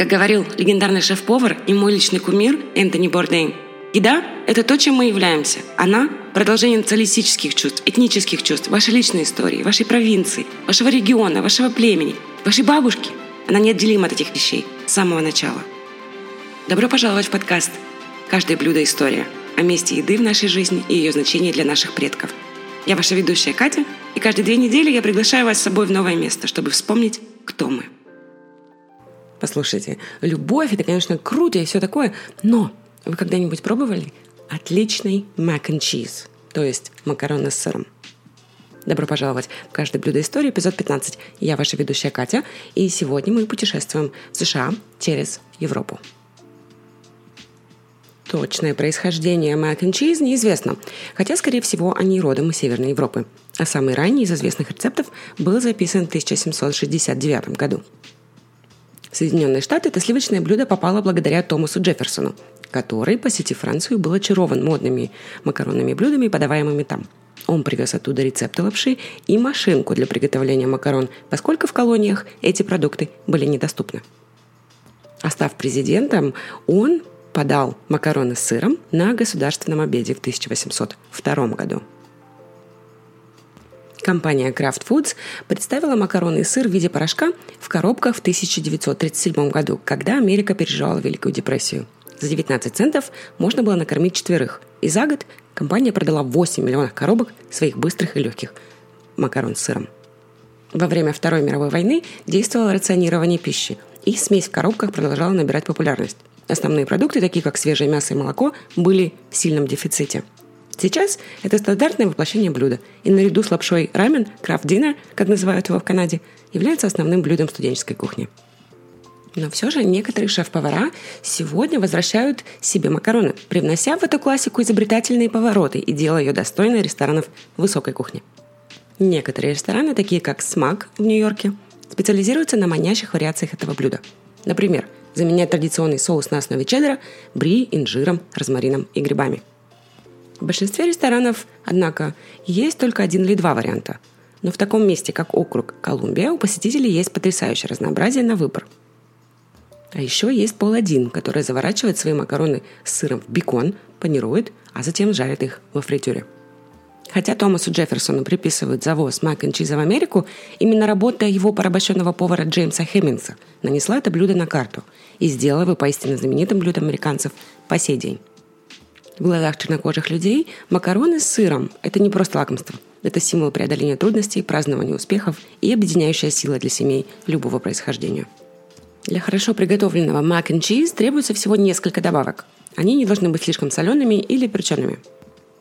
Как говорил легендарный шеф-повар и мой личный кумир Энтони Бордейн, еда – это то, чем мы являемся. Она – продолжение националистических чувств, этнических чувств, вашей личной истории, вашей провинции, вашего региона, вашего племени, вашей бабушки. Она неотделима от этих вещей с самого начала. Добро пожаловать в подкаст «Каждое блюдо – история» о месте еды в нашей жизни и ее значении для наших предков. Я ваша ведущая Катя, и каждые две недели я приглашаю вас с собой в новое место, чтобы вспомнить, кто мы – Послушайте, любовь это, конечно, круто и все такое, но вы когда-нибудь пробовали отличный mac and cheese, то есть макароны с сыром? Добро пожаловать в «Каждое блюдо истории», эпизод 15. Я ваша ведущая Катя, и сегодня мы путешествуем в США через Европу. Точное происхождение mac and cheese неизвестно, хотя, скорее всего, они родом из Северной Европы. А самый ранний из известных рецептов был записан в 1769 году – в Соединенные Штаты это сливочное блюдо попало благодаря Томасу Джефферсону, который, посетив Францию, был очарован модными макаронными блюдами, подаваемыми там. Он привез оттуда рецепты лапши и машинку для приготовления макарон, поскольку в колониях эти продукты были недоступны. А президентом, он подал макароны с сыром на государственном обеде в 1802 году. Компания Kraft Foods представила макароны и сыр в виде порошка в коробках в 1937 году, когда Америка переживала Великую депрессию. За 19 центов можно было накормить четверых. И за год компания продала 8 миллионов коробок своих быстрых и легких макарон с сыром. Во время Второй мировой войны действовало рационирование пищи, и смесь в коробках продолжала набирать популярность. Основные продукты, такие как свежее мясо и молоко, были в сильном дефиците – Сейчас это стандартное воплощение блюда, и наряду с лапшой рамен, крафт динер, как называют его в Канаде, является основным блюдом студенческой кухни. Но все же некоторые шеф-повара сегодня возвращают себе макароны, привнося в эту классику изобретательные повороты и делая ее достойной ресторанов высокой кухни. Некоторые рестораны, такие как «Смак» в Нью-Йорке, специализируются на манящих вариациях этого блюда. Например, заменяют традиционный соус на основе чеддера бри, инжиром, розмарином и грибами – в большинстве ресторанов, однако, есть только один или два варианта. Но в таком месте, как округ Колумбия, у посетителей есть потрясающее разнообразие на выбор. А еще есть пол один, который заворачивает свои макароны с сыром в бекон, панирует, а затем жарит их во фритюре. Хотя Томасу Джефферсону приписывают завоз мак н в Америку, именно работа его порабощенного повара Джеймса Хеммингса нанесла это блюдо на карту и сделала его поистине знаменитым блюдом американцев по сей день. В глазах чернокожих людей макароны с сыром – это не просто лакомство. Это символ преодоления трудностей, празднования успехов и объединяющая сила для семей любого происхождения. Для хорошо приготовленного mac and cheese требуется всего несколько добавок. Они не должны быть слишком солеными или перчеными.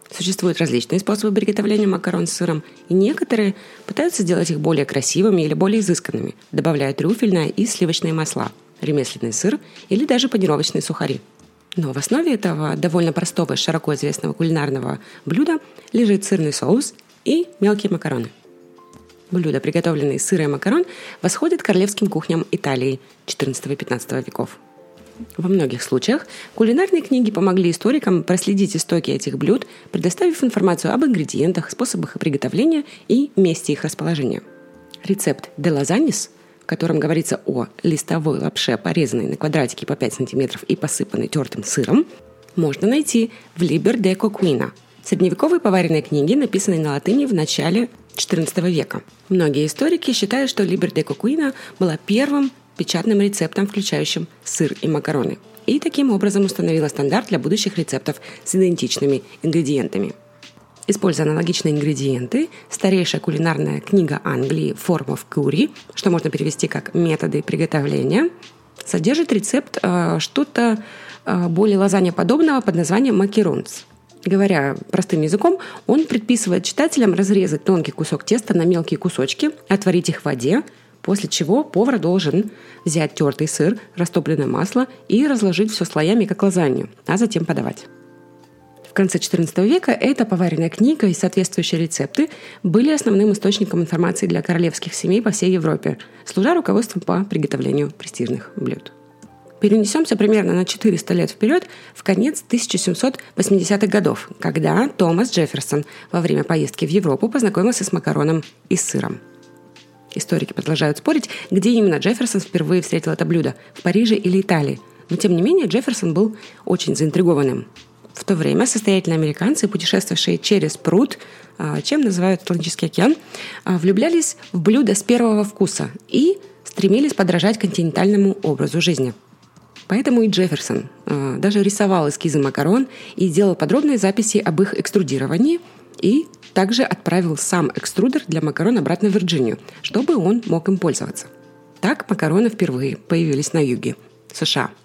Существуют различные способы приготовления макарон с сыром, и некоторые пытаются сделать их более красивыми или более изысканными, добавляя трюфельное и сливочные масла, ремесленный сыр или даже панировочные сухари – но в основе этого довольно простого и широко известного кулинарного блюда лежит сырный соус и мелкие макароны. Блюда, приготовленные из и макарон, восходят к королевским кухням Италии XIV и XV веков. Во многих случаях кулинарные книги помогли историкам проследить истоки этих блюд, предоставив информацию об ингредиентах, способах их приготовления и месте их расположения. Рецепт «де лазанис» котором говорится о листовой лапше, порезанной на квадратики по 5 см и посыпанной тертым сыром, можно найти в Liber de Coquina, средневековой поваренной книге, написанной на латыни в начале XIV века. Многие историки считают, что Liber de Coquina была первым печатным рецептом, включающим сыр и макароны, и таким образом установила стандарт для будущих рецептов с идентичными ингредиентами – Используя аналогичные ингредиенты, старейшая кулинарная книга Англии «Form of Curry», что можно перевести как «методы приготовления», содержит рецепт э, что-то э, более лазанья подобного под названием макеронс. Говоря простым языком, он предписывает читателям разрезать тонкий кусок теста на мелкие кусочки, отварить их в воде, после чего повар должен взять тертый сыр, растопленное масло и разложить все слоями, как лазанью, а затем подавать. В конце XIV века эта поваренная книга и соответствующие рецепты были основным источником информации для королевских семей по всей Европе, служа руководством по приготовлению престижных блюд. Перенесемся примерно на 400 лет вперед, в конец 1780-х годов, когда Томас Джефферсон во время поездки в Европу познакомился с макароном и сыром. Историки продолжают спорить, где именно Джефферсон впервые встретил это блюдо – в Париже или Италии. Но тем не менее Джефферсон был очень заинтригованным. В то время состоятельные американцы, путешествовавшие через пруд, а, чем называют Атлантический океан, а, влюблялись в блюдо с первого вкуса и стремились подражать континентальному образу жизни. Поэтому и Джефферсон а, даже рисовал эскизы макарон и делал подробные записи об их экструдировании и также отправил сам экструдер для макарон обратно в Вирджинию, чтобы он мог им пользоваться. Так макароны впервые появились на юге США –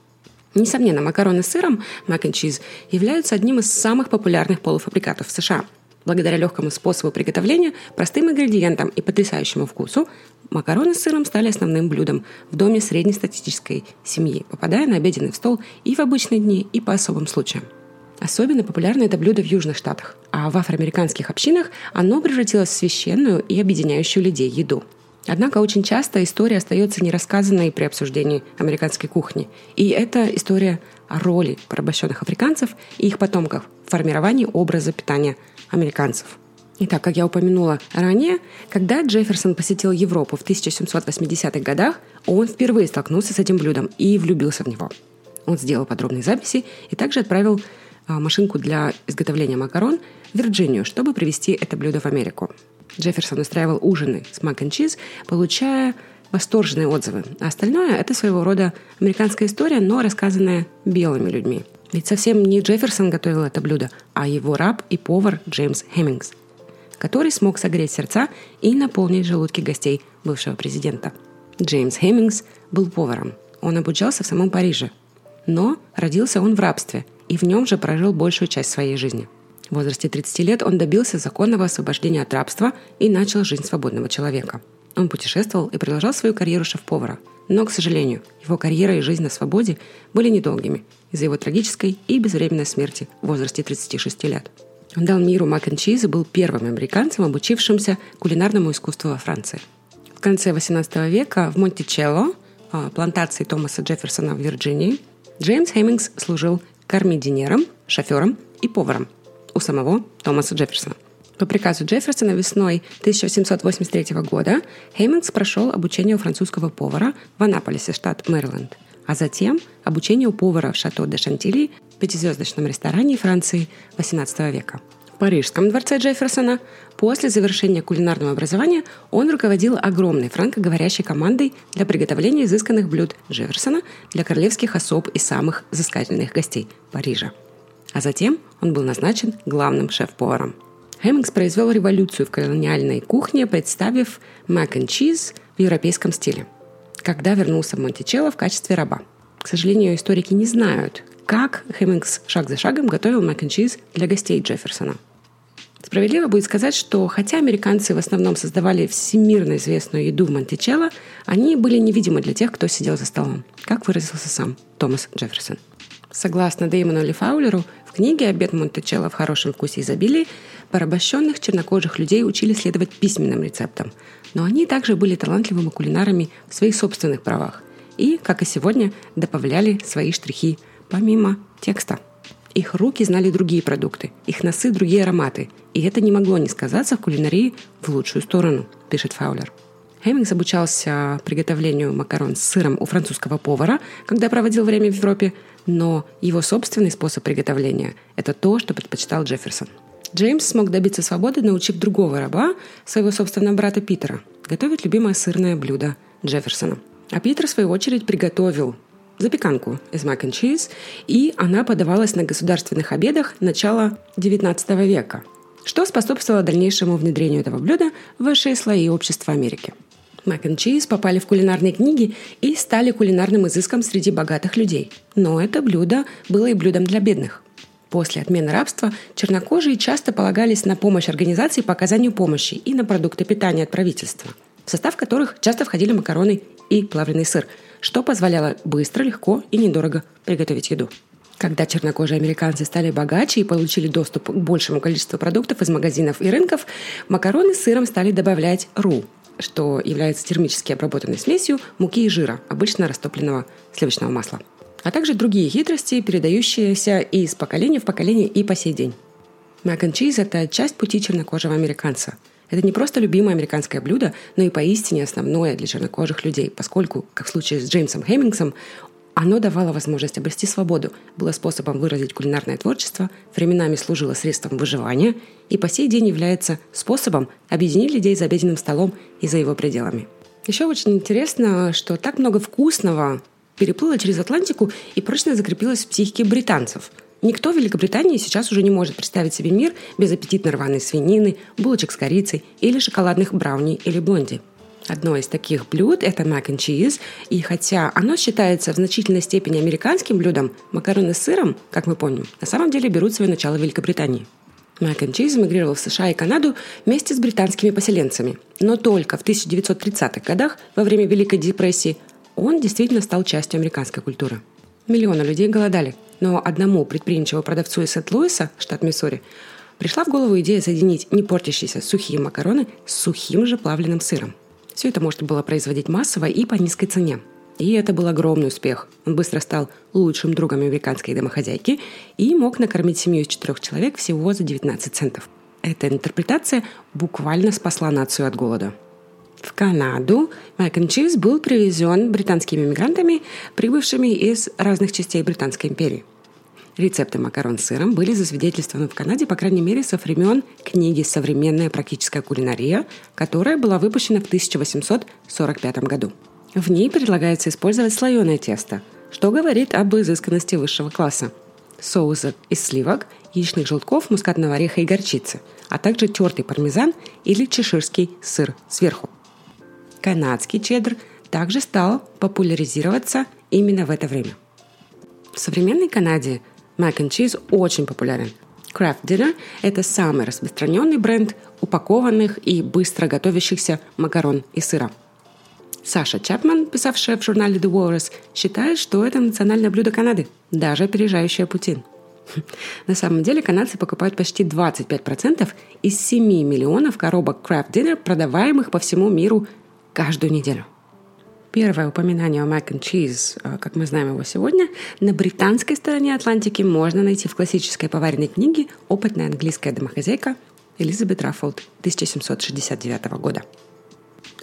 Несомненно, макароны с сыром, mac and cheese, являются одним из самых популярных полуфабрикатов в США. Благодаря легкому способу приготовления, простым ингредиентам и потрясающему вкусу, макароны с сыром стали основным блюдом в доме среднестатистической семьи, попадая на обеденный стол и в обычные дни, и по особым случаям. Особенно популярно это блюдо в Южных Штатах, а в афроамериканских общинах оно превратилось в священную и объединяющую людей еду – Однако очень часто история остается нерассказанной при обсуждении американской кухни. И это история о роли порабощенных африканцев и их потомков в формировании образа питания американцев. Итак, как я упомянула ранее, когда Джефферсон посетил Европу в 1780-х годах, он впервые столкнулся с этим блюдом и влюбился в него. Он сделал подробные записи и также отправил а, машинку для изготовления макарон в Вирджинию, чтобы привезти это блюдо в Америку. Джефферсон устраивал ужины с мак чиз, получая восторженные отзывы. А остальное – это своего рода американская история, но рассказанная белыми людьми. Ведь совсем не Джефферсон готовил это блюдо, а его раб и повар Джеймс Хеммингс, который смог согреть сердца и наполнить желудки гостей бывшего президента. Джеймс Хеммингс был поваром. Он обучался в самом Париже. Но родился он в рабстве и в нем же прожил большую часть своей жизни – в возрасте 30 лет он добился законного освобождения от рабства и начал жизнь свободного человека. Он путешествовал и продолжал свою карьеру шеф-повара. Но, к сожалению, его карьера и жизнь на свободе были недолгими из-за его трагической и безвременной смерти в возрасте 36 лет. Он дал миру мак и был первым американцем, обучившимся кулинарному искусству во Франции. В конце 18 века в Монтичелло, а, плантации Томаса Джефферсона в Вирджинии, Джеймс Хеммингс служил кармидинером, шофером и поваром – у самого Томаса Джефферсона. По приказу Джефферсона весной 1783 года Хеймингс прошел обучение у французского повара в Анаполисе, штат Мэриленд, а затем обучение у повара в Шато де Шантили, пятизвездочном ресторане Франции XVIII века. В Парижском дворце Джефферсона после завершения кулинарного образования он руководил огромной франкоговорящей командой для приготовления изысканных блюд Джефферсона для королевских особ и самых взыскательных гостей Парижа – а затем он был назначен главным шеф-поваром. Хэммингс произвел революцию в колониальной кухне, представив мак and чиз в европейском стиле, когда вернулся в Монтичелло в качестве раба. К сожалению, историки не знают, как Хэммингс шаг за шагом готовил мак and чиз для гостей Джефферсона. Справедливо будет сказать, что хотя американцы в основном создавали всемирно известную еду в Монтичелло, они были невидимы для тех, кто сидел за столом, как выразился сам Томас Джефферсон. Согласно Деймону Лефаулеру, книге «Обед Монтечелло в хорошем вкусе изобилии» порабощенных чернокожих людей учили следовать письменным рецептам, но они также были талантливыми кулинарами в своих собственных правах и, как и сегодня, добавляли свои штрихи помимо текста. Их руки знали другие продукты, их носы – другие ароматы, и это не могло не сказаться в кулинарии в лучшую сторону, пишет Фаулер. Хеммингс обучался приготовлению макарон с сыром у французского повара, когда проводил время в Европе, но его собственный способ приготовления – это то, что предпочитал Джефферсон. Джеймс смог добиться свободы, научив другого раба, своего собственного брата Питера, готовить любимое сырное блюдо Джефферсона. А Питер, в свою очередь, приготовил запеканку из мак чиз, и она подавалась на государственных обедах начала XIX века, что способствовало дальнейшему внедрению этого блюда в высшие слои общества Америки – Мак и чиз попали в кулинарные книги и стали кулинарным изыском среди богатых людей. Но это блюдо было и блюдом для бедных. После отмены рабства чернокожие часто полагались на помощь организации по оказанию помощи и на продукты питания от правительства, в состав которых часто входили макароны и плавленый сыр, что позволяло быстро, легко и недорого приготовить еду. Когда чернокожие американцы стали богаче и получили доступ к большему количеству продуктов из магазинов и рынков, макароны с сыром стали добавлять ру что является термически обработанной смесью муки и жира, обычно растопленного сливочного масла, а также другие хитрости, передающиеся из поколения в поколение и по сей день. Мак чиз – это часть пути чернокожего американца. Это не просто любимое американское блюдо, но и поистине основное для чернокожих людей, поскольку, как в случае с Джеймсом Хеммингсом, оно давало возможность обрести свободу, было способом выразить кулинарное творчество, временами служило средством выживания и по сей день является способом объединить людей за обеденным столом и за его пределами. Еще очень интересно, что так много вкусного переплыло через Атлантику и прочно закрепилось в психике британцев. Никто в Великобритании сейчас уже не может представить себе мир без аппетитно рваной свинины, булочек с корицей или шоколадных брауни или блонди. Одно из таких блюд – это mac and cheese, и хотя оно считается в значительной степени американским блюдом, макароны с сыром, как мы помним, на самом деле берут свое начало в Великобритании. Mac and cheese эмигрировал в США и Канаду вместе с британскими поселенцами. Но только в 1930-х годах, во время Великой депрессии, он действительно стал частью американской культуры. Миллионы людей голодали, но одному предприимчивому продавцу из Сент-Луиса, штат Миссури, пришла в голову идея соединить не портящиеся сухие макароны с сухим же плавленным сыром. Все это можно было производить массово и по низкой цене. И это был огромный успех. Он быстро стал лучшим другом американской домохозяйки и мог накормить семью из четырех человек всего за 19 центов. Эта интерпретация буквально спасла нацию от голода. В Канаду mac and cheese был привезен британскими мигрантами, прибывшими из разных частей Британской империи. Рецепты макарон с сыром были засвидетельствованы в Канаде, по крайней мере, со времен книги «Современная практическая кулинария», которая была выпущена в 1845 году. В ней предлагается использовать слоеное тесто, что говорит об изысканности высшего класса. Соусы из сливок, яичных желтков, мускатного ореха и горчицы, а также тертый пармезан или чеширский сыр сверху – канадский чеддер также стал популяризироваться именно в это время. В современной Канаде mac and cheese очень популярен. Kraft Dinner – это самый распространенный бренд упакованных и быстро готовящихся макарон и сыра. Саша Чапман, писавшая в журнале The Walrus, считает, что это национальное блюдо Канады, даже опережающее Путин. На самом деле канадцы покупают почти 25% из 7 миллионов коробок Kraft Dinner, продаваемых по всему миру каждую неделю. Первое упоминание о mac and cheese, э, как мы знаем его сегодня, на британской стороне Атлантики можно найти в классической поваренной книге «Опытная английская домохозяйка» Элизабет Раффолд 1769 года.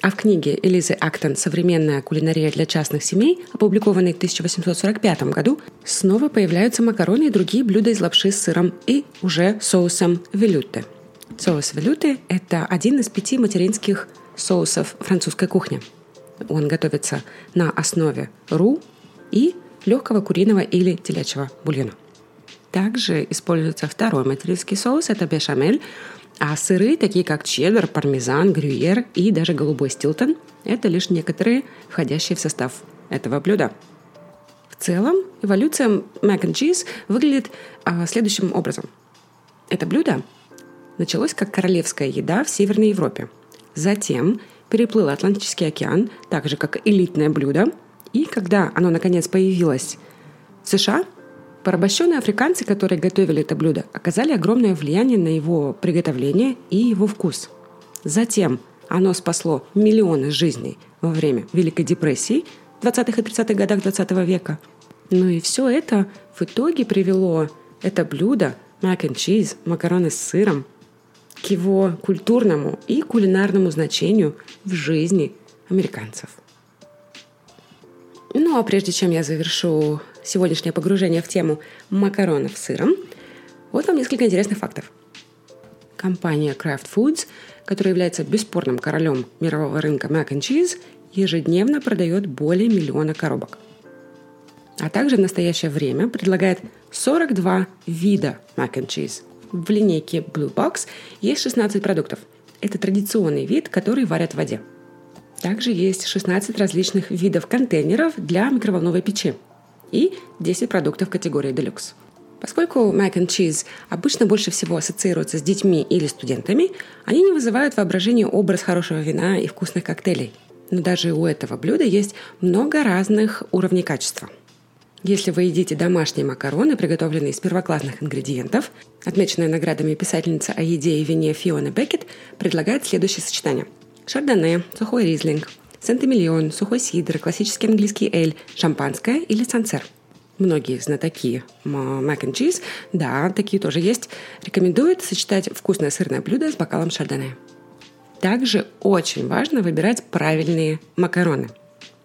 А в книге Элизы Актон «Современная кулинария для частных семей», опубликованной в 1845 году, снова появляются макароны и другие блюда из лапши с сыром и уже соусом велюте. Соус велюте – это один из пяти материнских соусов французской кухни. Он готовится на основе ру и легкого куриного или телячьего бульона. Также используется второй материнский соус – это бешамель, а сыры, такие как чеддер, пармезан, грюйер и даже голубой стилтон – это лишь некоторые, входящие в состав этого блюда. В целом, эволюция mac and cheese выглядит а, следующим образом. Это блюдо началось как королевская еда в Северной Европе – Затем переплыл Атлантический океан, так же как элитное блюдо. И когда оно наконец появилось в США, порабощенные африканцы, которые готовили это блюдо, оказали огромное влияние на его приготовление и его вкус. Затем оно спасло миллионы жизней во время Великой депрессии в 20-х и 30-х годах 20 века. Ну и все это в итоге привело это блюдо, mac and cheese, макароны с сыром, к его культурному и кулинарному значению в жизни американцев. Ну а прежде чем я завершу сегодняшнее погружение в тему макаронов с сыром, вот вам несколько интересных фактов. Компания Kraft Foods, которая является бесспорным королем мирового рынка mac and cheese, ежедневно продает более миллиона коробок. А также в настоящее время предлагает 42 вида mac and cheese – в линейке Blue Box есть 16 продуктов. Это традиционный вид, который варят в воде. Также есть 16 различных видов контейнеров для микроволновой печи и 10 продуктов категории Deluxe. Поскольку mac and cheese обычно больше всего ассоциируются с детьми или студентами, они не вызывают воображение образ хорошего вина и вкусных коктейлей. Но даже у этого блюда есть много разных уровней качества – если вы едите домашние макароны, приготовленные из первоклассных ингредиентов, отмеченная наградами писательница о еде и вине Фиона Беккет предлагает следующее сочетание. Шардоне, сухой ризлинг, сент-эмильон, сухой сидр, классический английский эль, шампанское или сансер. Многие знатоки mac and cheese, да, такие тоже есть, рекомендуют сочетать вкусное сырное блюдо с бокалом шардоне. Также очень важно выбирать правильные макароны.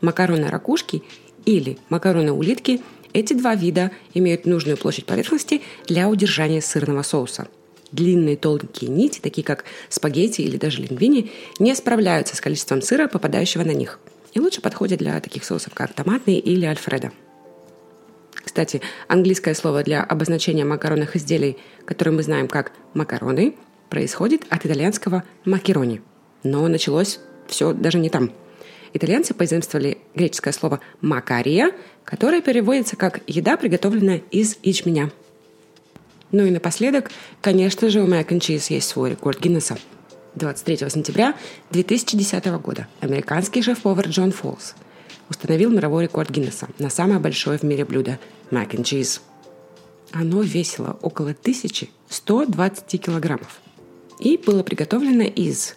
Макароны ракушки или макароны улитки – эти два вида имеют нужную площадь поверхности для удержания сырного соуса. Длинные тонкие нити, такие как спагетти или даже лингвини, не справляются с количеством сыра, попадающего на них. И лучше подходят для таких соусов, как томатный или альфредо. Кстати, английское слово для обозначения макаронных изделий, которое мы знаем как макароны, происходит от итальянского макерони. Но началось все даже не там. Итальянцы позаимствовали греческое слово «макария», которое переводится как «еда, приготовленная из ячменя». Ну и напоследок, конечно же, у Mac and Cheese есть свой рекорд Гиннесса. 23 сентября 2010 года американский шеф-повар Джон Фолс установил мировой рекорд Гиннесса на самое большое в мире блюдо – Mac and Cheese. Оно весило около 1120 килограммов и было приготовлено из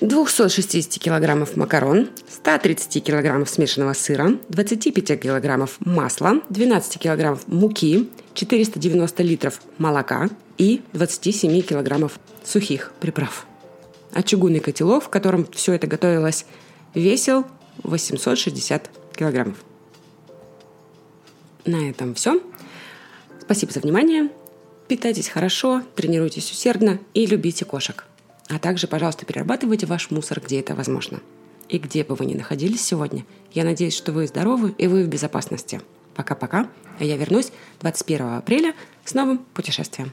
260 килограммов макарон, 130 килограммов смешанного сыра, 25 килограммов масла, 12 килограммов муки, 490 литров молока и 27 килограммов сухих приправ. А чугунный котелок, в котором все это готовилось, весил 860 килограммов. На этом все. Спасибо за внимание. Питайтесь хорошо, тренируйтесь усердно и любите кошек. А также, пожалуйста, перерабатывайте ваш мусор, где это возможно. И где бы вы ни находились сегодня, я надеюсь, что вы здоровы и вы в безопасности. Пока-пока. А я вернусь 21 апреля с новым путешествием.